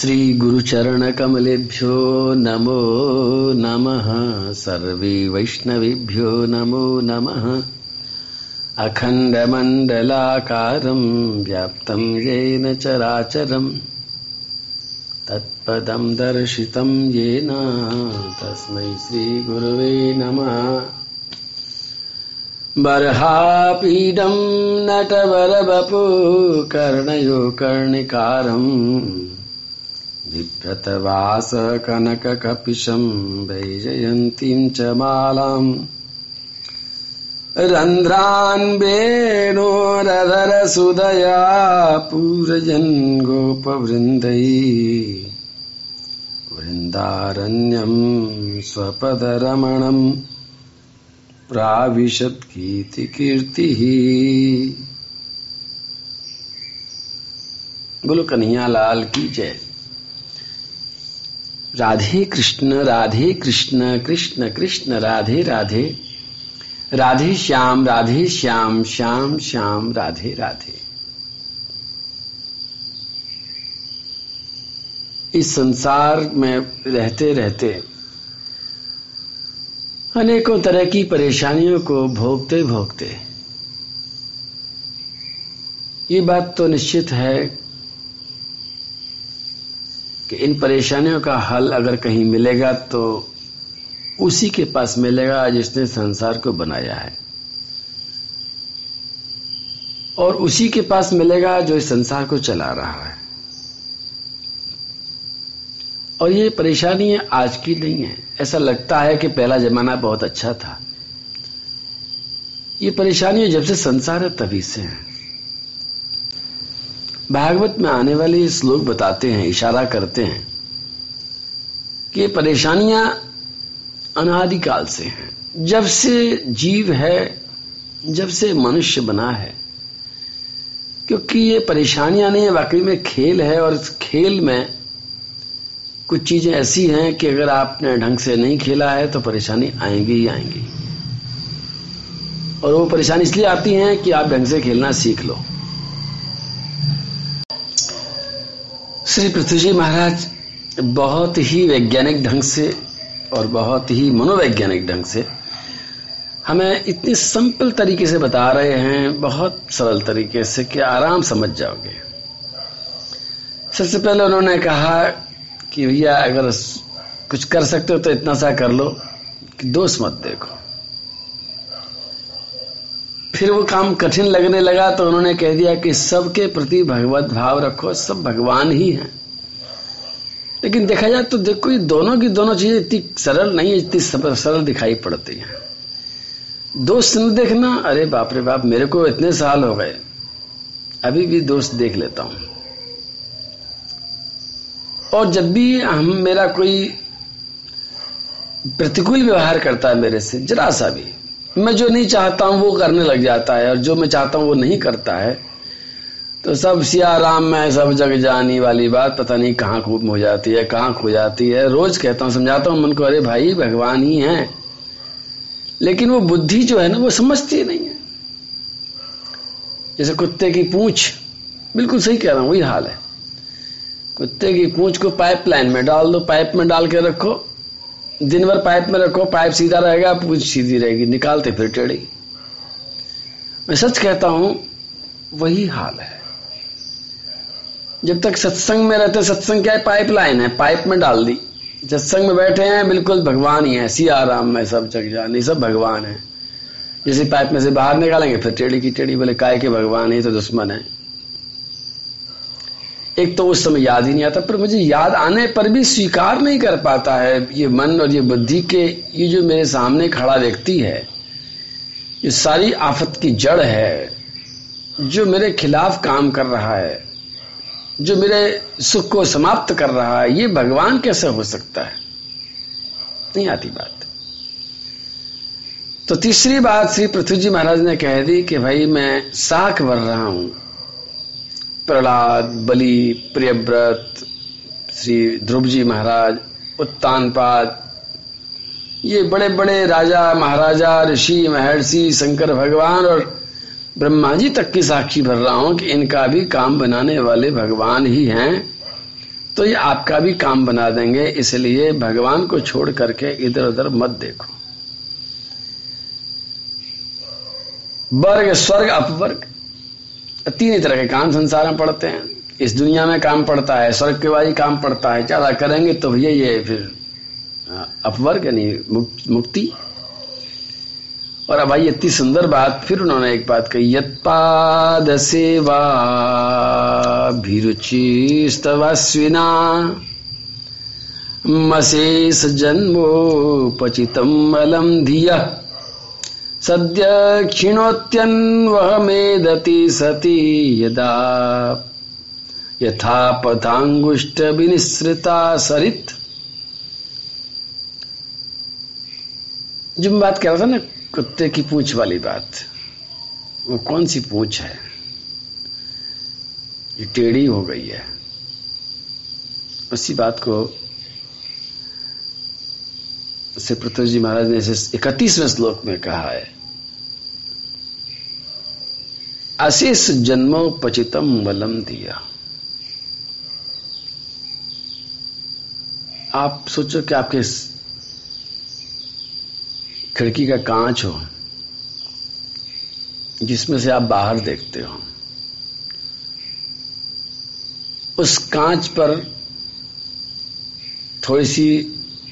श्रीगुरुचरणकमलेभ्यो नमो नमः। सर्वे वैष्णवेभ्यो नमो नमः। अखण्डमण्डलाकारम् व्याप्तं येन चराचरम् तत्पदं दर्शितं येन। तस्मै श्रीगुरुवे नमः। बर्हापीडं नटवरवपु कर्णयो कर्णिकारम् बिभ्रतवास कनककपिशं वैजयन्तीं च मालाम्। रन्ध्रान् वेणोरधरसुदया पूरयन् गोपवृन्दै वृन्दारण्यं स्वपदरमणम्। प्राविशद्गीतिकीर्तिः। बोलो कन्हैया लाल की जय। राधे कृष्ण राधे कृष्ण कृष्ण कृष्ण, राधे राधे। राधे श्याम राधे श्याम श्याम श्याम, राधे राधे। इस संसार में रहते रहते अनेकों तरह की परेशानियों को भोगते भोगते। ये बात तो निश्चित है कि इन परेशानियों का हल अगर कहीं मिलेगा तो उसी के पास मिलेगा जिसने संसार को बनाया है। और उसी के पास मिलेगा जो इस संसार को चला रहा है। और ये परेशानी आज की नहीं है। ऐसा लगता है कि पहला जमाना बहुत अच्छा था। ये परेशानी जब से संसार है तभी से है। भागवत में आने वाले श्लोक बताते हैं, इशारा करते हैं कि परेशानियाँ अनादिकाल से हैं। जब से जीव है, जब से मनुष्य बना है, क्योंकि ये परेशानियाँ नहीं है वाकई में खेल है और इस खेल में कुछ चीज़ें ऐसी हैं कि अगर आपने ढंग से नहीं खेला है तो परेशानी आएँगी ही आएँगी। और वो परेशानी इसलिए आती हैं कि आप ढंग से खेलना सीख लो। श्री पृथ्वी जी महाराज, बहुत ही वैज्ञानिक ढंग से और बहुत ही मनोवैज्ञानिक ढंग से हमें इतनी सिंपल तरीके से बता रहे हैं, बहुत सरल तरीके से कि आराम समझ जाओगे। सबसे पहले उन्होंने कहा कि भैया, अगर कुछ कर सकते हो तो इतना सा कर लो, कि दोष मत देखो। फिर वो काम कठिन लगने लगा तो उन्होंने कह दिया कि सबके प्रति भगवत भाव रखो, सब भगवान ही हैं। लेकिन देखा जाए तो देखो, ये दोनों की दोनों चीज़ें इतनी सरल नहीं है इतनी सरल दिखाई पड़ती हैं। दोस्त न देखना, अरे बाप रे बाप, मेरे को इतने साल हो गए। अभी भी दोस्त देख लेता हूँ। और जब भी हम, मेरा कोई प्रतिकूल व्यवहार करता है मेरे से, जरा सा भी मैं जो नहीं चाहता हूँ, वो करने लग जाता है, और जो मैं चाहता हूँ, वो नहीं करता है। तो सब सिया राम में, सब जग जानी वाली बात पता नहीं कहाँ खूब हो जाती है, कहाँ खो जाती है। रोज कहता हूँ, समझाता हूँ, मन को, अरे भाई, भगवान ही है। लेकिन वो बुद्धि जो है ना, वो समझती नहीं है। जैसे कुत्ते की पूछ, बिल्कुल सही कह रहा हूँ, वही हाल है। कुत्ते की पूछ को पाइप लाइन में डाल दो, पाइप में डाल के रखो दिन भर पाइप में रखो, पाइप सीधा रहेगा, पूछ सीधी रहेगी, निकालते फिर टेढ़ी। मैं सच कहता हूँ, वही हाल है। जब तक सत्संग में रहते, सत्संग क्या है? पाइपलाइन है। पाइप में डाल दी। सत्संग में बैठे हैं, बिल्कुल भगवान ही है। सिया राम में सब जग जानी सब भगवान है। जैसे पाइप में से बाहर निकालेंगे, फिर टेढ़ी की टेढ़ी, बोले, काय के भगवान ही? तो दुश्मन है। एक तो उस समय याद ही नहीं आता, पर मुझे याद आने पर भी स्वीकार नहीं कर पाता है ये मन और ये बुद्धि के, ये जो मेरे सामने खड़ा व्यक्ति है, ये सारी आफत की जड़ है, जो मेरे खिलाफ काम कर रहा है, जो मेरे सुख को समाप्त कर रहा है, ये भगवान कैसे हो सकता है? नहीं आती बात। तो तीसरी बात श्री पृथ्वी जी महाराज ने कह दी कि भाई मैं साख भर रहा हूँ प्रहलाद, बलि, प्रियव्रत, श्री ध्रुव जी महाराज, उत्तानपाद, ये बड़े बड़े राजा, महाराजा, ऋषि, महर्षि, शंकर भगवान और ब्रह्मा जी तक की साक्षी भर रहा हूँ कि इनका भी काम बनाने वाले भगवान ही हैं। तो ये आपका भी काम बना देंगे, इसलिए भगवान को छोड़ करके इधर उधर मत देखो। वर्ग, स्वर्ग, अपवर्ग। तीन ही तरह के काम संसार में पड़ते हैं। इस दुनिया में काम पड़ता है, स्वर्ग के बाद काम पड़ता है। ज़्यादा करेंगे तो भैया ये फिर अपवर्ग यानी मुक्ति और अब भाई इतनी सुंदर बात, फिर उन्होंने एक बात कही, यत्पाद सेवा भिरुचिस्तवास्विना मशेष जन्मोपचितम अलम धिया। सद्य क्षीणोत्यन्वहमेदति सती यदा यथा विनिश्रिता सरित। जो बात कह रहा था ना, कुत्ते की पूछ वाली बात। वो कौन सी पूछ है? ये टेढ़ी हो गई है। उसी बात को से पृथ्वी जी महाराज ने इसे इकतीसवें श्लोक में कहा है। अशेष जन्मो पचितम बलम दिया। आप सोचो कि आपके खिड़की का कांच हो, जिसमें से आप बाहर देखते हो। उस कांच पर थोड़ी सी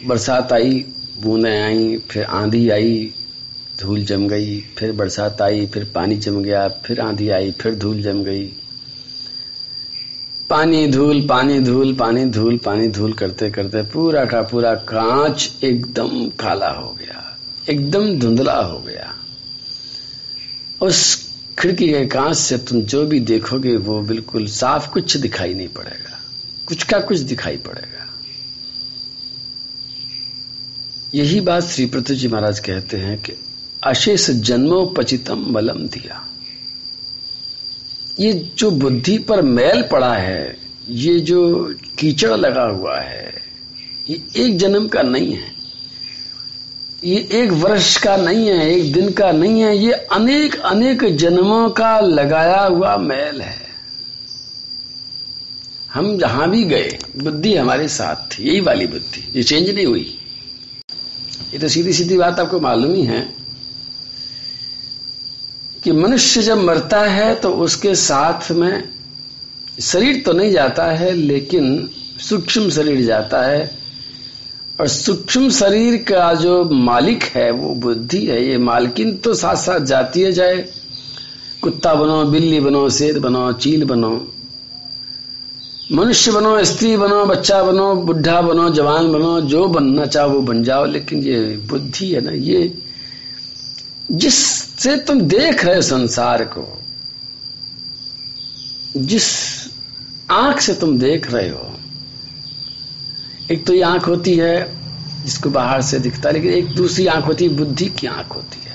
बरसात आई बूंदें आई, फिर आंधी आई, धूल जम गई, फिर बरसात आई, फिर पानी जम गया, फिर आंधी आई, फिर धूल जम गई। पानी धूल पानी धूल पानी धूल पानी धूल करते करते पूरा का पूरा कांच एकदम काला हो गया, एकदम धुंधला हो गया। उस खिड़की के कांच से तुम जो भी देखोगे, वो बिल्कुल साफ़ कुछ दिखाई नहीं पड़ेगा, कुछ का कुछ दिखाई पड़ेगा। यही बात श्री पृथ्वी जी महाराज कहते हैं कि अशेष जन्मोपचितम बलम दिया। ये जो बुद्धि पर मैल पड़ा है, ये जो कीचड़ लगा हुआ है, ये एक जन्म का नहीं है। ये एक वर्ष का नहीं है, एक दिन का नहीं है, ये अनेक अनेक जन्मों का लगाया हुआ मैल है। हम जहाँ भी गए, बुद्धि हमारे साथ थी, यही वाली बुद्धि, ये चेंज नहीं हुई। ये तो सीधी सीधी बात आपको मालूम ही है कि मनुष्य जब मरता है तो उसके साथ में शरीर तो नहीं जाता है, लेकिन सूक्ष्म शरीर जाता है। और सूक्ष्म शरीर का जो मालिक है, वो बुद्धि है। ये मालकिन तो साथ साथ जाती है जाए कुत्ता बनो, बिल्ली बनो, शेर बनो, चील बनो। मनुष्य बनो, स्त्री बनो, बच्चा बनो, बुढ़ा बनो, जवान बनो, जो बनना चाहो वो बन जाओ, लेकिन ये बुद्धि है ना, ये जिससे तुम देख रहे संसार को, जिस आँख से तुम देख रहे हो, एक तो ये आँख होती है, जिसको बाहर से दिखता है, लेकिन एक दूसरी आँख होती है, बुद्धि की आँख होती है।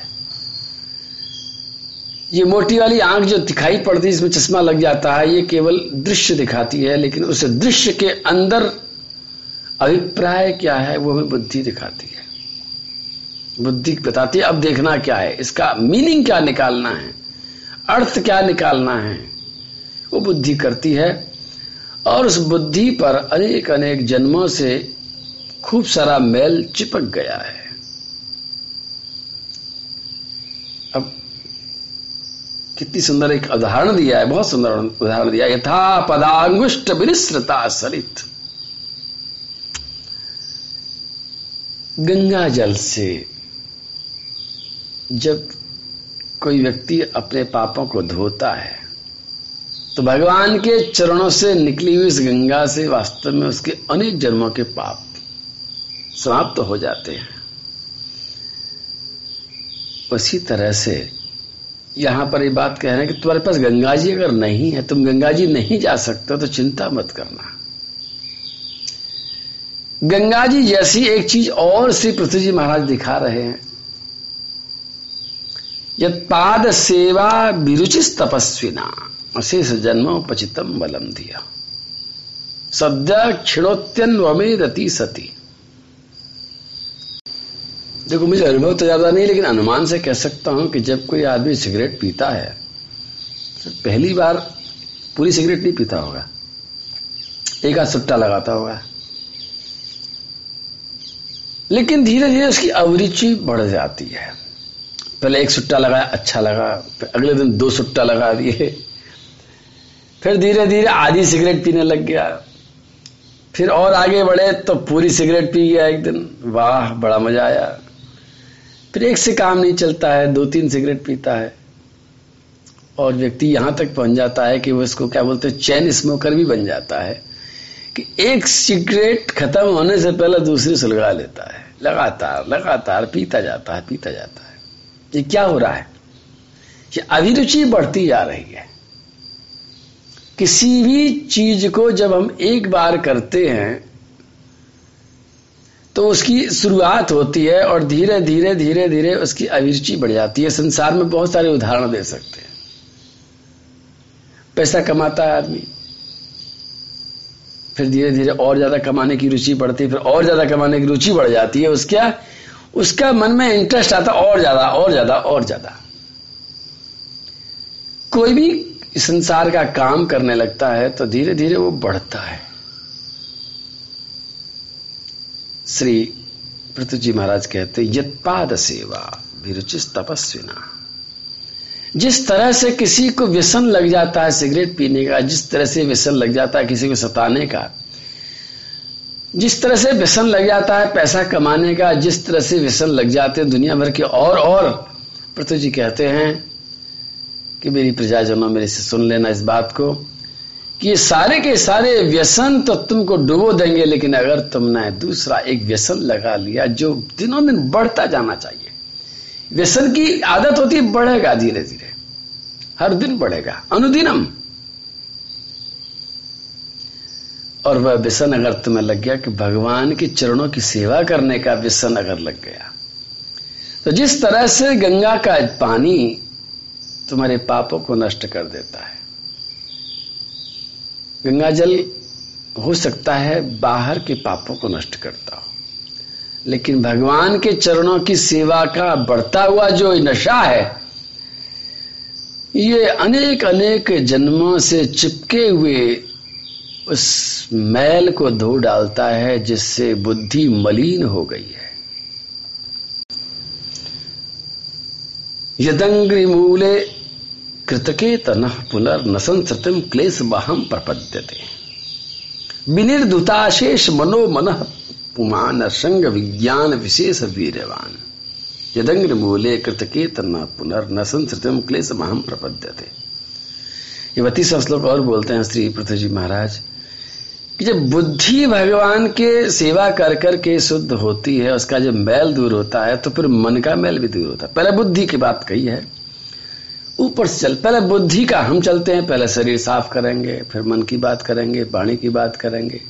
ये मोटी वाली आँख जो दिखाई पड़ती है, इसमें चश्मा लग जाता है, ये केवल दृश्य दिखाती है, लेकिन उस दृश्य के अंदर अभिप्राय क्या है, वो हमें बुद्धि दिखाती है। बुद्धि बताती है, अब देखना क्या है, इसका मीनिंग क्या निकालना है, अर्थ क्या निकालना है, वो बुद्धि करती है। और उस बुद्धि पर अनेक अनेक जन्मों से खूब सारा मैल चिपक गया है। कितनी सुंदर एक उदाहरण दिया है, बहुत सुंदर उदाहरण दिया यथा पदांगुष्ट विनिश्रता सरित गंगा जल से जब कोई व्यक्ति अपने पापों को धोता है तो भगवान के चरणों से निकली हुई इस गंगा से वास्तव में उसके अनेक जन्मों के पाप समाप्त तो हो जाते हैं। उसी तरह से यहाँ पर ये बात कह रहे हैं कि तुम्हारे पास गंगा जी अगर नहीं है, तुम गंगा जी नहीं जा सकते तो चिंता मत करना। गंगा जी जैसी एक चीज़ और श्री पृथ्वी जी महाराज दिखा रहे हैं। यद पाद सेवा विरुचिस तपस्विना, अशेष जन्म पचितम बलम दिया सद्य क्षिणोत्यन वमेदती सती। देखो, मुझे अनुभव तो ज़्यादा नहीं, लेकिन अनुमान से कह सकता हूँ कि जब कोई आदमी सिगरेट पीता है तो पहली बार पूरी सिगरेट नहीं पीता होगा। एक आध सुट्टा लगाता होगा। लेकिन धीरे धीरे उसकी अभिरुचि बढ़ जाती है। पहले एक सुट्टा लगाया अच्छा लगा अगले दिन दो सुट्टा लगा दिए। फिर धीरे धीरे आधी सिगरेट पीने लग गया। फिर और आगे बढ़े तो पूरी सिगरेट पी गया एक दिन। वाह, बड़ा मज़ा आया। फिर एक से काम नहीं चलता है, दो तीन सिगरेट पीता है। और व्यक्ति यहाँ तक पहुँच जाता है कि वो इसको क्या बोलते हैं, चैन स्मोकर भी बन जाता है कि एक सिगरेट खत्म होने से पहले दूसरी सुलगा लेता है। लगातार लगातार पीता जाता है, पीता जाता है। ये क्या हो रहा है? ये अभिरुचि बढ़ती जा रही है। किसी भी चीज़ को जब हम एक बार करते हैं तो उसकी शुरुआत होती है और धीरे धीरे धीरे धीरे उसकी अभिरुचि बढ़ जाती है। संसार में बहुत सारे उदाहरण दे सकते हैं। पैसा कमाता है आदमी। फिर धीरे धीरे और ज़्यादा कमाने की रुचि बढ़ती है फिर और ज़्यादा कमाने की रुचि बढ़ जाती है। उसका उसका मन में इंटरेस्ट आता और ज़्यादा और ज़्यादा और ज़्यादा। कोई भी संसार का काम करने लगता है तो धीरे धीरे वो बढ़ता है। श्री पृथ्वी जी महाराज कहते, यत्पाद सेवा, विरुचिस तपस्विना। जिस तरह से किसी को व्यसन लग जाता है सिगरेट पीने का, जिस तरह से व्यसन लग जाता है किसी को सताने का, जिस तरह से व्यसन लग जाता है पैसा कमाने का, जिस तरह से व्यसन लग जाते हैं दुनिया भर के और और, पृथ्वी जी कहते हैं कि, मेरी प्रजाजनों मेरे से सुन लेना इस बात को। कि सारे के सारे व्यसन तो तुमको डुबो देंगे, लेकिन अगर तुमने दूसरा एक व्यसन लगा लिया, जो दिनों दिन बढ़ता जाना चाहिए। व्यसन की आदत होती है, बढ़ेगा धीरे धीरे हर दिन बढ़ेगा। अनुदिनम। और वह व्यसन अगर तुम्हें लग गया कि भगवान के चरणों की सेवा करने का व्यसन अगर लग गया तो जिस तरह से गंगा का पानी तुम्हारे पापों को नष्ट कर देता है गंगा जल हो सकता है बाहर के पापों को नष्ट करता हो। लेकिन भगवान के चरणों की सेवा का बढ़ता हुआ जो नशा है, ये अनेक अनेक जन्मों से चिपके हुए उस मैल को धो डालता है, जिससे बुद्धि मलिन हो गई है। यदंग्री मूले कृतके तन पुनर्न संसृतिम क्लेश बहम प्रपद्यते। विनिर्दुताशेष मनो मन पुमान संग विज्ञान विशेष वीरवान यदंग्र मूले कृतकेतन पुनर्न संसृतिम क्लेश महम प्रपद्यते। ये बत्तीस श्लोक और बोलते हैं श्री पृथ्वी जी महाराज, कि जब बुद्धि भगवान के सेवा कर कर के शुद्ध होती है, उसका जब मैल दूर होता है तो फिर मन का मैल भी दूर होता है। पहले बुद्धि की बात कही है। ऊपर से चल, पहले बुद्धि का हम चलते हैं, पहले शरीर साफ़ करेंगे, फिर मन की बात करेंगे, वाणी की बात करेंगे।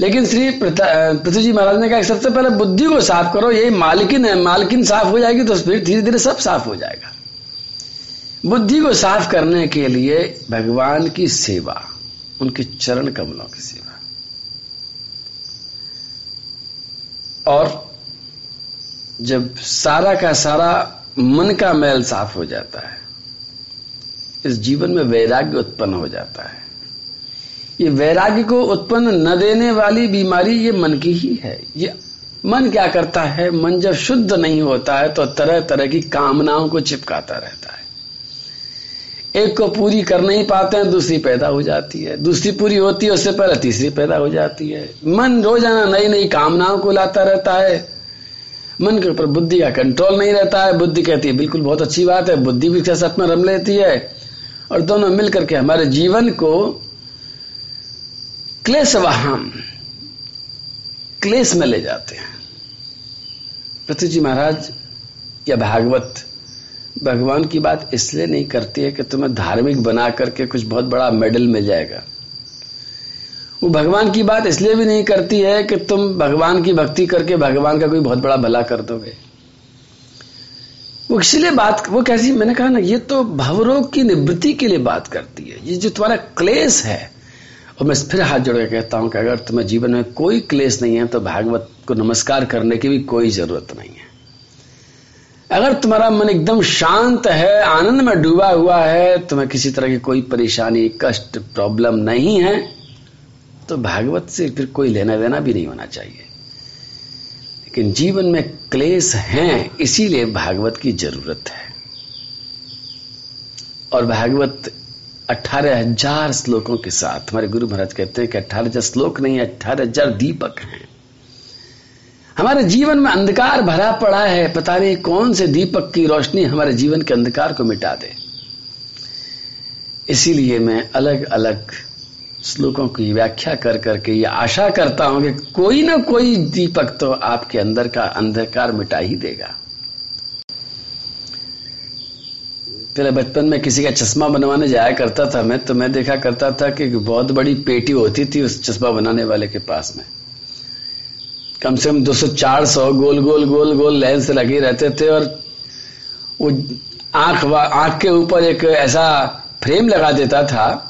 लेकिन श्री पृथ्वी जी महाराज ने कहा सबसे पहले बुद्धि को साफ़ करो, यही मालकिन है, मालकिन साफ़ हो जाएगी तो फिर धीरे धीरे सब साफ़ हो जाएगा। बुद्धि को साफ़ करने के लिए भगवान की सेवा, उनके चरण कमलों की सेवा। और जब सारा का सारा मन का मैल साफ़ हो जाता है। इस जीवन में वैराग्य उत्पन्न हो जाता है। ये वैराग्य को उत्पन्न न देने वाली बीमारी ये मन की ही है। ये मन क्या करता है? मन जब शुद्ध नहीं होता है तो तरह तरह की कामनाओं को चिपकाता रहता है। एक को पूरी कर नहीं पाते हैं, दूसरी पैदा हो जाती है। दूसरी पूरी होती है, उससे पहले तीसरी पैदा हो जाती है। मन रोज़ाना नई नई कामनाओं को लाता रहता है। मन के ऊपर बुद्धि का कंट्रोल नहीं रहता है। बुद्धि कहती है, बिल्कुल बहुत अच्छी बात है, बुद्धि भी सच में रम लेती है। और दोनों मिलकर के हमारे जीवन को क्लेश वहाँ क्लेश में ले जाते हैं। पृथ्वी जी महाराज, या भागवत, भगवान की बात इसलिए नहीं करती है कि तुम्हें धार्मिक बना करके कुछ बहुत बड़ा मेडल मिल जाएगा। वो भगवान की बात इसलिए भी नहीं करती है कि तुम भगवान की भक्ति करके भगवान का कोई बहुत बड़ा भला कर दोगे। वो इसलिए बात वो कैसी मैंने कहा ना, ये तो भवरोग की निवृत्ति के लिए बात करती है। ये जो तुम्हारा क्लेश है, और मैं फिर हाथ जोड़ के कहता हूँ कि अगर तुम्हें जीवन में कोई क्लेश नहीं है तो भागवत को नमस्कार करने की भी कोई ज़रूरत नहीं है। अगर तुम्हारा मन एकदम शांत है, आनंद में डूबा हुआ है, तुम्हें किसी तरह की कोई परेशानी, कष्ट, प्रॉब्लम नहीं है तो भागवत से फिर कोई लेना देना भी नहीं होना चाहिए। लेकिन जीवन में क्लेश हैं, इसीलिए भागवत की ज़रूरत है। और भागवत अठारह हज़ार श्लोकों के साथ, हमारे गुरु महाराज कहते हैं कि अठारह हज़ार श्लोक नहीं, अठारह हज़ार दीपक हैं। हमारे जीवन में अंधकार भरा पड़ा है, पता नहीं कौन से दीपक की रोशनी हमारे जीवन के अंधकार को मिटा दे। इसीलिए मैं अलग अलग श्लोकों की व्याख्या कर करके ये आशा करता हूँ कि कोई ना कोई दीपक तो आपके अंदर का अंधकार मिटा ही देगा। पहले बचपन में किसी का चश्मा बनवाने जाया करता था मैं तो मैं देखा करता था कि बहुत बड़ी पेटी होती थी उस चश्मा बनाने वाले के पास में। कम से कम 200 400 गोल गोल गोल गोल लेंस लगे रहते थे और वो आँख आँख के ऊपर एक ऐसा फ्रेम लगा देता था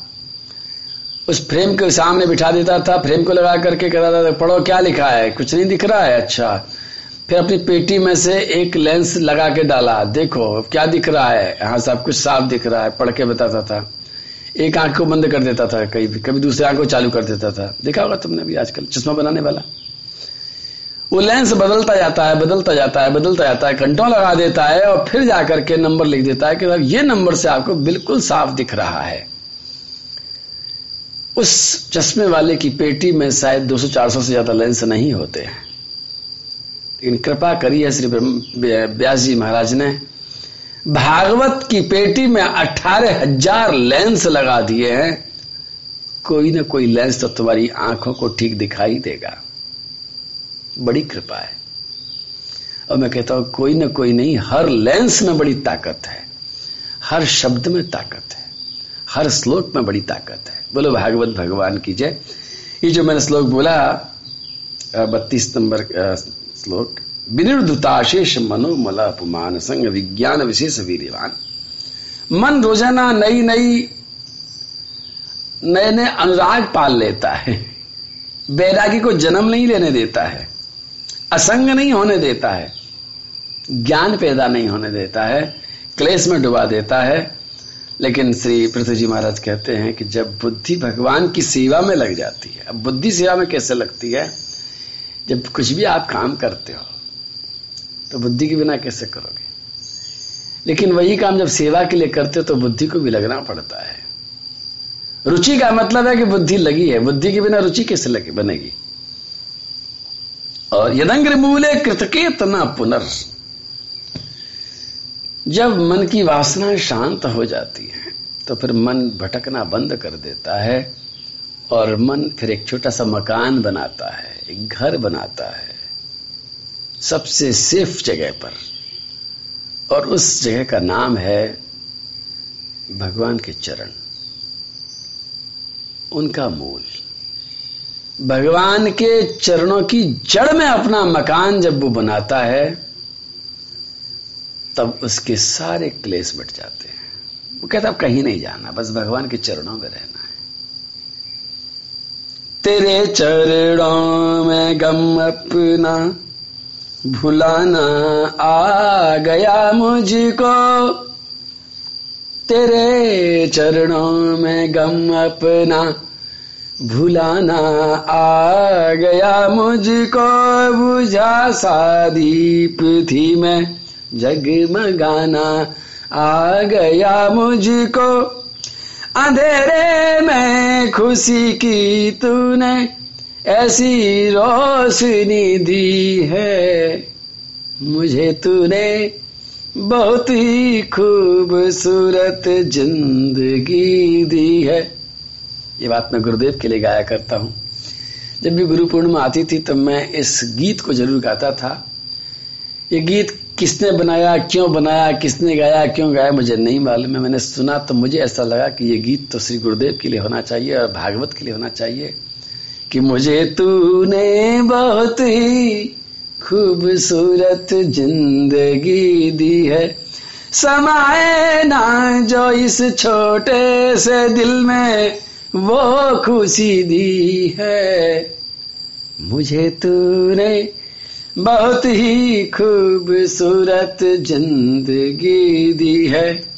उस फ्रेम के सामने बिठा देता था फ्रेम को लगा करके कहता था, पढ़ो, क्या लिखा है? कुछ नहीं दिख रहा है? अच्छा। फिर अपनी पेटी में से एक लेंस लगा के डाला, देखो, क्या दिख रहा है? यहाँ सब कुछ साफ़ दिख रहा है, पढ़ के बताता था। एक आँख को बंद कर देता था कभी भी, कभी दूसरे आँख को चालू कर देता था। देखा होगा तुमने भी आजकल, चश्मा बनाने वाला? वो लेंस बदलता जाता है, बदलता जाता है, बदलता जाता है, घंटों लगा देता है और फिर जाकर के नंबर लिख देता है कि ये नंबर से आपको बिल्कुल साफ़ दिख रहा है। उस चश्मे वाले की पेटी में शायद 200-400 से ज़्यादा लेंस नहीं होते हैं। लेकिन कृपा करिए, श्री व्यास जी महाराज ने भागवत की पेटी में अठारह हज़ार लेंस लगा दिए हैं। कोई ना कोई लेंस तो तुम्हारी आँखों को ठीक दिखाई देगा। बड़ी कृपा है। और मैं कहता हूँ, कोई ना कोई नहीं, हर लेंस में बड़ी ताकत है। हर शब्द में ताकत है। हर श्लोक में बड़ी ताकत है। बोलो, भागवत भगवान की जय। ये जो मैंने श्लोक बोला बत्तीस नंबर श्लोक विनिर्धुताशेष मनोमल अपमान संग विज्ञान विशेष वीरवान मन रोज़ाना नई नई, नए नए अनुराग पाल लेता है। बैरागी को जन्म नहीं लेने देता है। असंग नहीं होने देता है। ज्ञान पैदा नहीं होने देता है। क्लेश में डुबा देता है। लेकिन श्री पृथ्वी जी महाराज कहते हैं कि जब बुद्धि भगवान की सेवा में लग जाती है, अब बुद्धि सेवा में कैसे लगती है? जब कुछ भी आप काम करते हो तो बुद्धि के बिना कैसे करोगे? लेकिन वही काम जब सेवा के लिए करते हो तो बुद्धि को भी लगना पड़ता है। रुचि का मतलब है कि बुद्धि लगी है। बुद्धि के बिना रुचि कैसे लगे, बनेगी? और यदंग्र मूले कृतके तना पुनर्। जब मन की वासना शांत हो जाती है तो फिर मन भटकना बंद कर देता है और मन फिर एक छोटा सा मकान बनाता है, एक घर बनाता है, सबसे सेफ़ जगह पर। और उस जगह का नाम है भगवान के चरण, उनका मूल। भगवान के चरणों की जड़ में अपना मकान जब वो बनाता है तब उसके सारे क्लेश बट जाते हैं। वो कहता, अब कहीं नहीं जाना, बस भगवान के चरणों में रहना है। तेरे चरणों में गम अपना, भुलाना आ गया मुझको। तेरे चरणों में गम अपना, भुलाना आ गया मुझको। बुझा सा दीप थी मैं जगमगाना आ गया मुझको। अंधेरे में खुशी की तूने ऐसी रोशनी दी है। मुझे तूने बहुत ही खूबसूरत ज़िंदगी दी है। ये बात मैं गुरुदेव के लिए गाया करता हूँ। जब भी गुरु पूर्णिमा आती थी तो मैं इस गीत को ज़रूर गाता था। ये गीत किसने बनाया, क्यों बनाया, किसने गाया, क्यों गाया, मुझे नहीं मालूम है। मैंने सुना तो मुझे ऐसा लगा कि ये गीत तो श्री गुरुदेव के लिए होना चाहिए और भागवत के लिए होना चाहिए कि मुझे तूने बहुत ही खूबसूरत ज़िंदगी दी है। समाए ना जो इस छोटे से दिल में वो खुशी दी है। मुझे तूने बहुत ही खूबसूरत ज़िंदगी दी है।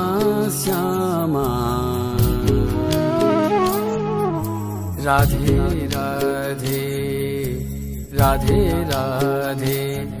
श्यामा। राधे राधे राधे राधे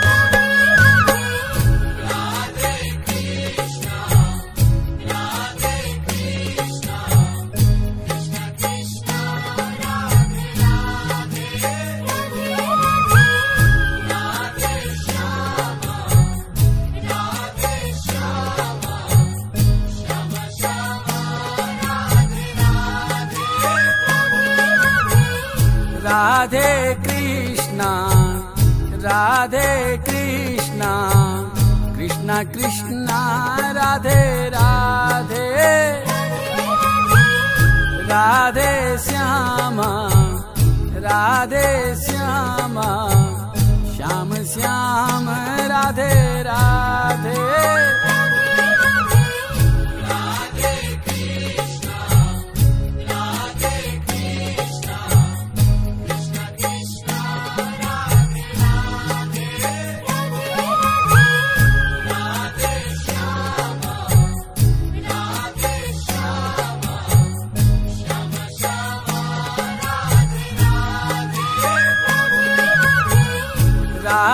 कृष्णा राधे राधे राधे श्यामा राधे श्यामा श्याम श्याम राधे राधे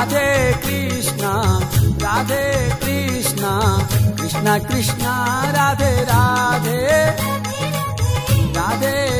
राधे कृष्णा राधे कृष्णा कृष्णा कृष्णा राधे राधे राधे